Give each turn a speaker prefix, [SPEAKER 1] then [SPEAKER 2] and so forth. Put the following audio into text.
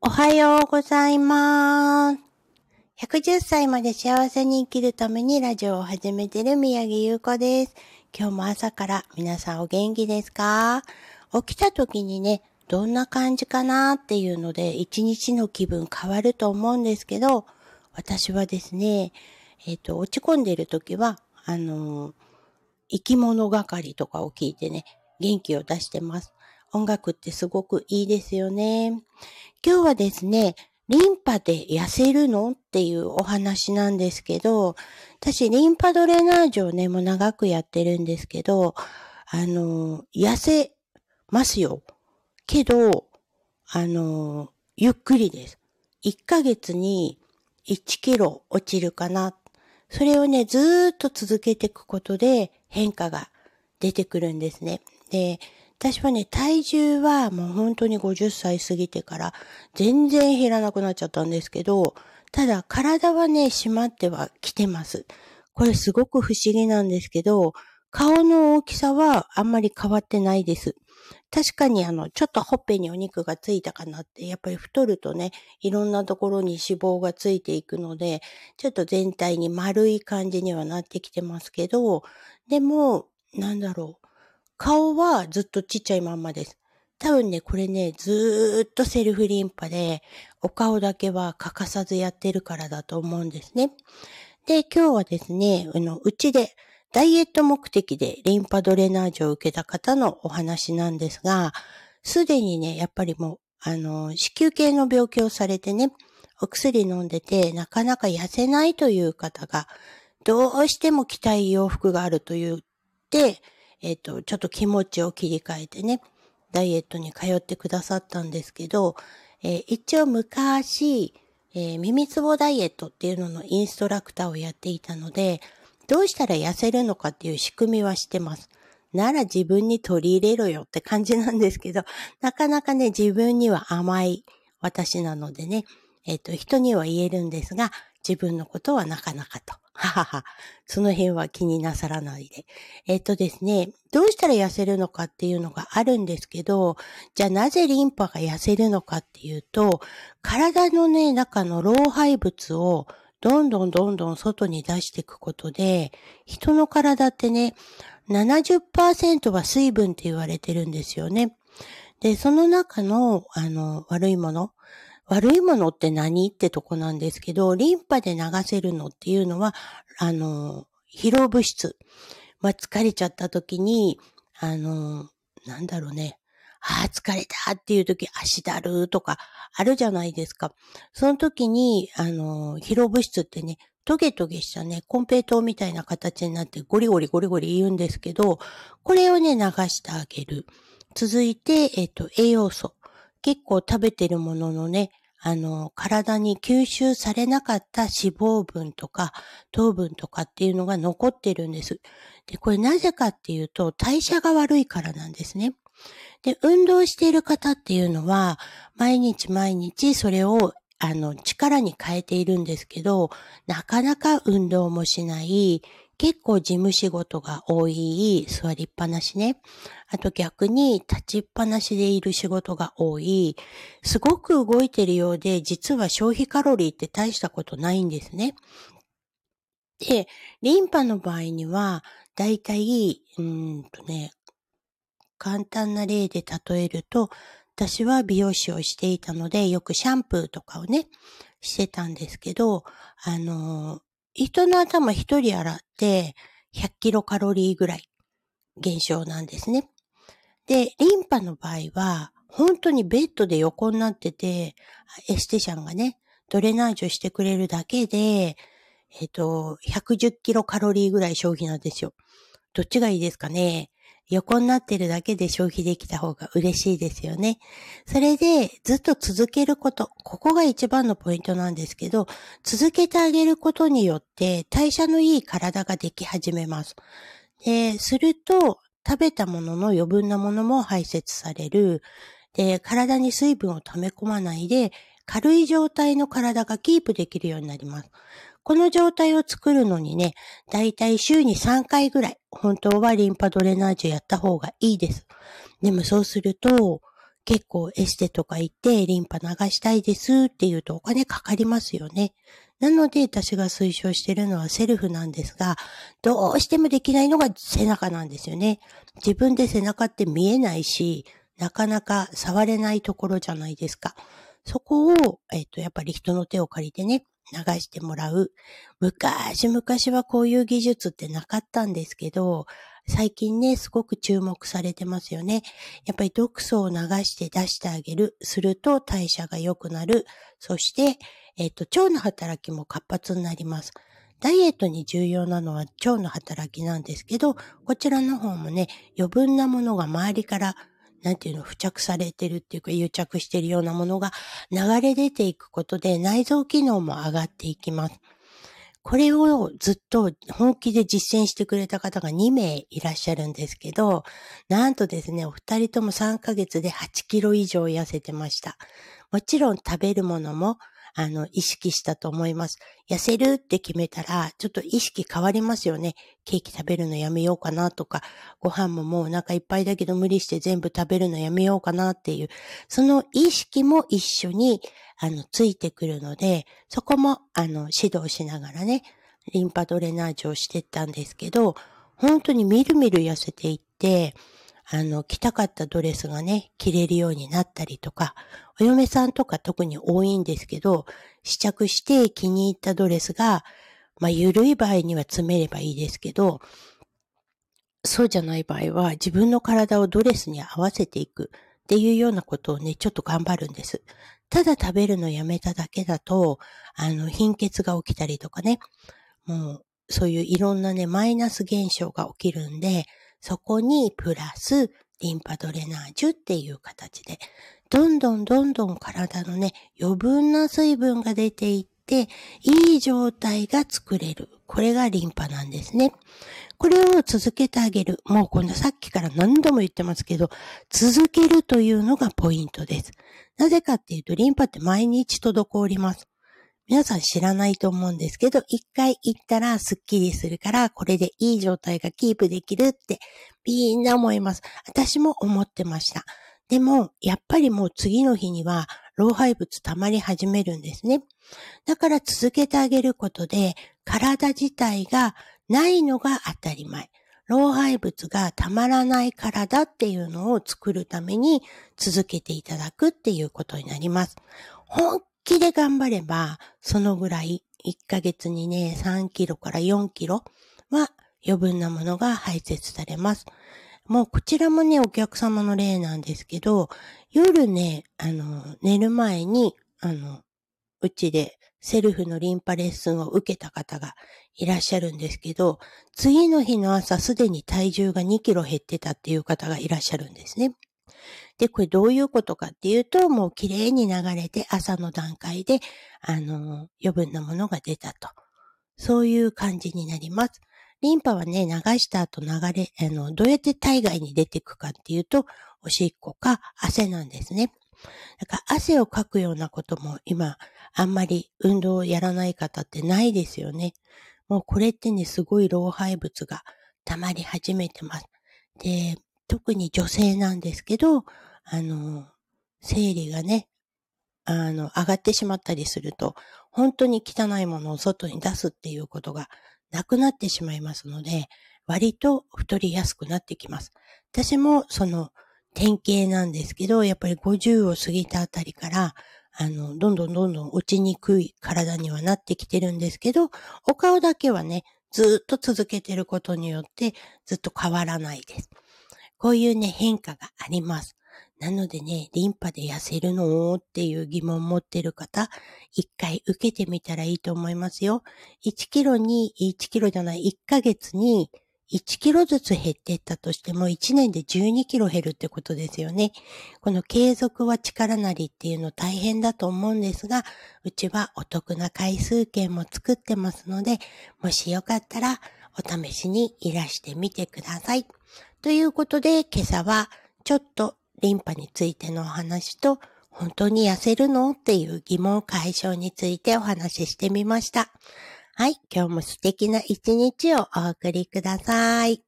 [SPEAKER 1] おはようございます。110歳まで幸せに生きるためにラジオを始めている宮城優子です。今日も朝から皆さんお元気ですか？起きた時にね、どんな感じかなっていうので、一日の気分変わると思うんですけど、私はですね、えっ、ー、と、落ち込んでる時は、あのー、生き物係とかを聞いてね、元気を出してます。音楽ってすごくいいですよね。今日はですね、リンパで痩せるのっていうお話なんですけど、私リンパドレナージュをね、もう長くやってるんですけど、あの、痩せますよ。けど、あの、ゆっくりです。1ヶ月に1キロ落ちるかな。それをね、ずーっと続けていくことで変化が出てくるんですね。で、私はね、体重はもう本当に50歳過ぎてから全然減らなくなっちゃったんですけど、ただ体はね、締まってはきてます。これすごく不思議なんですけど、顔の大きさはあんまり変わってないです。確かにあの、ちょっとほっぺにお肉がついたかなって、やっぱり太るとね、いろんなところに脂肪がついていくので、ちょっと全体に丸い感じにはなってきてますけど、でも、なんだろう。顔はずっとちっちゃいまんまです。多分ね、これね、ずーっとセルフリンパで、お顔だけは欠かさずやってるからだと思うんですね。で、今日はですね、あの、うちでダイエット目的でリンパドレナージを受けた方のお話なんですが、すでにね、やっぱりもう、あの、子宮系の病気をされてね、お薬飲んでて、なかなか痩せないという方が、どうしても着たい洋服があると言って、えっ、ー、と、ちょっと気持ちを切り替えてね、ダイエットに通ってくださったんですけど、えー、一応昔、えー、耳つぼダイエットっていうののインストラクターをやっていたので、どうしたら痩せるのかっていう仕組みは知ってます。なら自分に取り入れろよって感じなんですけど、なかなかね、自分には甘い私なのでね、えっ、ー、と、人には言えるんですが、自分のことはなかなかと。ははは。その辺は気になさらないで。えっとですね、どうしたら痩せるのかっていうのがあるんですけど、じゃあなぜリンパが痩せるのかっていうと、体のね、中の老廃物をどんどんどんどん外に出していくことで、人の体ってね、70%は水分って言われてるんですよね。で、その中の、あの、悪いもの、悪いものって何ってとこなんですけど、リンパで流せるのっていうのは、あの、疲労物質。まあ、疲れちゃった時に、あの、なんだろうね。ああ、疲れたっていう時、足だるとか、あるじゃないですか。その時に、あの、疲労物質ってね、トゲトゲしたね、コンペイトみたいな形になってゴリゴリゴリゴリ言うんですけど、これをね、流してあげる。続いて、えっ、と、栄養素。結構食べてるもののね、あの、体に吸収されなかった脂肪分とか糖分とかっていうのが残ってるんです。で、これなぜかっていうと代謝が悪いからなんですね。で、運動している方っていうのは、毎日毎日それをあの、力に変えているんですけど、なかなか運動もしない、結構事務仕事が多い、座りっぱなしね。あと逆に立ちっぱなしでいる仕事が多い。すごく動いてるようで、実は消費カロリーって大したことないんですね。で、リンパの場合には、だいたい、うんとね、簡単な例で例えると、私は美容師をしていたので、よくシャンプーとかをね、してたんですけど、あの、人の頭一人洗って100キロカロリーぐらい減少なんですね。で、リンパの場合は、本当にベッドで横になってて、エステシャンがね、ドレナージュしてくれるだけで、えっ、と、110キロカロリーぐらい消費なんですよ。どっちがいいですかね？横になってるだけで消費できた方が嬉しいですよね。それでずっと続けること、ここが一番のポイントなんですけど、続けてあげることによって代謝のいい体ができ始めます。で、すると食べたものの余分なものも排泄される。で、体に水分を溜め込まないで、軽い状態の体がキープできるようになります。この状態を作るのにね、だいたい週に3回ぐらい、本当はリンパドレナージュやった方がいいです。でもそうすると、結構エステとか行ってリンパ流したいですって言うとお金かかりますよね。なので私が推奨してるのはセルフなんですが、どうしてもできないのが背中なんですよね。自分で背中って見えないし、なかなか触れないところじゃないですか。そこを、えっ、と、やっぱり人の手を借りてね、流してもらう。昔々はこういう技術ってなかったんですけど、最近ね、すごく注目されてますよね。やっぱり毒素を流して出してあげる。すると代謝が良くなる。そして、えっ、と、腸の働きも活発になります。ダイエットに重要なのは腸の働きなんですけど、こちらの方もね、余分なものが周りからなんていうの、付着されてるっていうか、癒着してるようなものが流れ出ていくことで内臓機能も上がっていきます。これをずっと本気で実践してくれた方が2名いらっしゃるんですけど、なんとですね、お二人とも3ヶ月で8キロ以上痩せてました。もちろん食べるものもあの、意識したと思います。痩せるって決めたら、ちょっと意識変わりますよね。ケーキ食べるのやめようかなとか、ご飯ももうお腹いっぱいだけど無理して全部食べるのやめようかなっていう、その意識も一緒に、あの、ついてくるので、そこも、あの、指導しながらね、リンパドレナージュをしてったんですけど、本当にみるみる痩せていって、あの、着たかったドレスがね、着れるようになったりとか、お嫁さんとか特に多いんですけど、試着して気に入ったドレスが、まあ、緩い場合には詰めればいいですけど、そうじゃない場合は自分の体をドレスに合わせていくっていうようなことをね、ちょっと頑張るんです。ただ食べるのやめただけだと、あの、貧血が起きたりとかね、もう、そういういろんなね、マイナス現象が起きるんで、そこにプラスリンパドレナージュっていう形で、どんどんどんどん体のね、余分な水分が出ていって、いい状態が作れる。これがリンパなんですね。これを続けてあげる。もうこのさっきから何度も言ってますけど、続けるというのがポイントです。なぜかっていうと、リンパって毎日滞ります。皆さん知らないと思うんですけど、一回行ったらスッキリするから、これでいい状態がキープできるってみんな思います。私も思ってました。でも、やっぱりもう次の日には老廃物溜まり始めるんですね。だから続けてあげることで、体自体がないのが当たり前。老廃物がたまらない体っていうのを作るために続けていただくっていうことになります。本気で頑張れば、そのぐらい、1ヶ月にね、3キロから4キロは余分なものが排泄されます。もうこちらもね、お客様の例なんですけど、夜ね、あの、寝る前に、あの、うちでセルフのリンパレッスンを受けた方がいらっしゃるんですけど、次の日の朝すでに体重が2キロ減ってたっていう方がいらっしゃるんですね。で、これどういうことかっていうと、もう綺麗に流れて朝の段階で、あの、余分なものが出たと。そういう感じになります。リンパはね、流した後流れ、あの、どうやって体外に出ていくかっていうと、おしっこか汗なんですね。だから汗をかくようなことも今、あんまり運動をやらない方ってないですよね。もうこれってね、すごい老廃物が溜まり始めてます。で、特に女性なんですけど、あの、生理がね、あの、上がってしまったりすると、本当に汚いものを外に出すっていうことがなくなってしまいますので、割と太りやすくなってきます。私もその典型なんですけど、やっぱり50を過ぎたあたりから、あの、どんどんどんどん落ちにくい体にはなってきてるんですけど、お顔だけはね、ずっと続けてることによってずっと変わらないです。こういうね、変化があります。なのでね、リンパで痩せるのっていう疑問持ってる方、一回受けてみたらいいと思いますよ。1キロに、1キロじゃない、1ヶ月に1キロずつ減っていったとしても1年で12キロ減るってことですよね。この継続は力なりっていうの大変だと思うんですが、うちはお得な回数券も作ってますので、もしよかったらお試しにいらしてみてください。ということで、今朝はちょっとリンパについてのお話と、本当に痩せるの？っていう疑問解消についてお話ししてみました。はい、今日も素敵な一日をお送りください。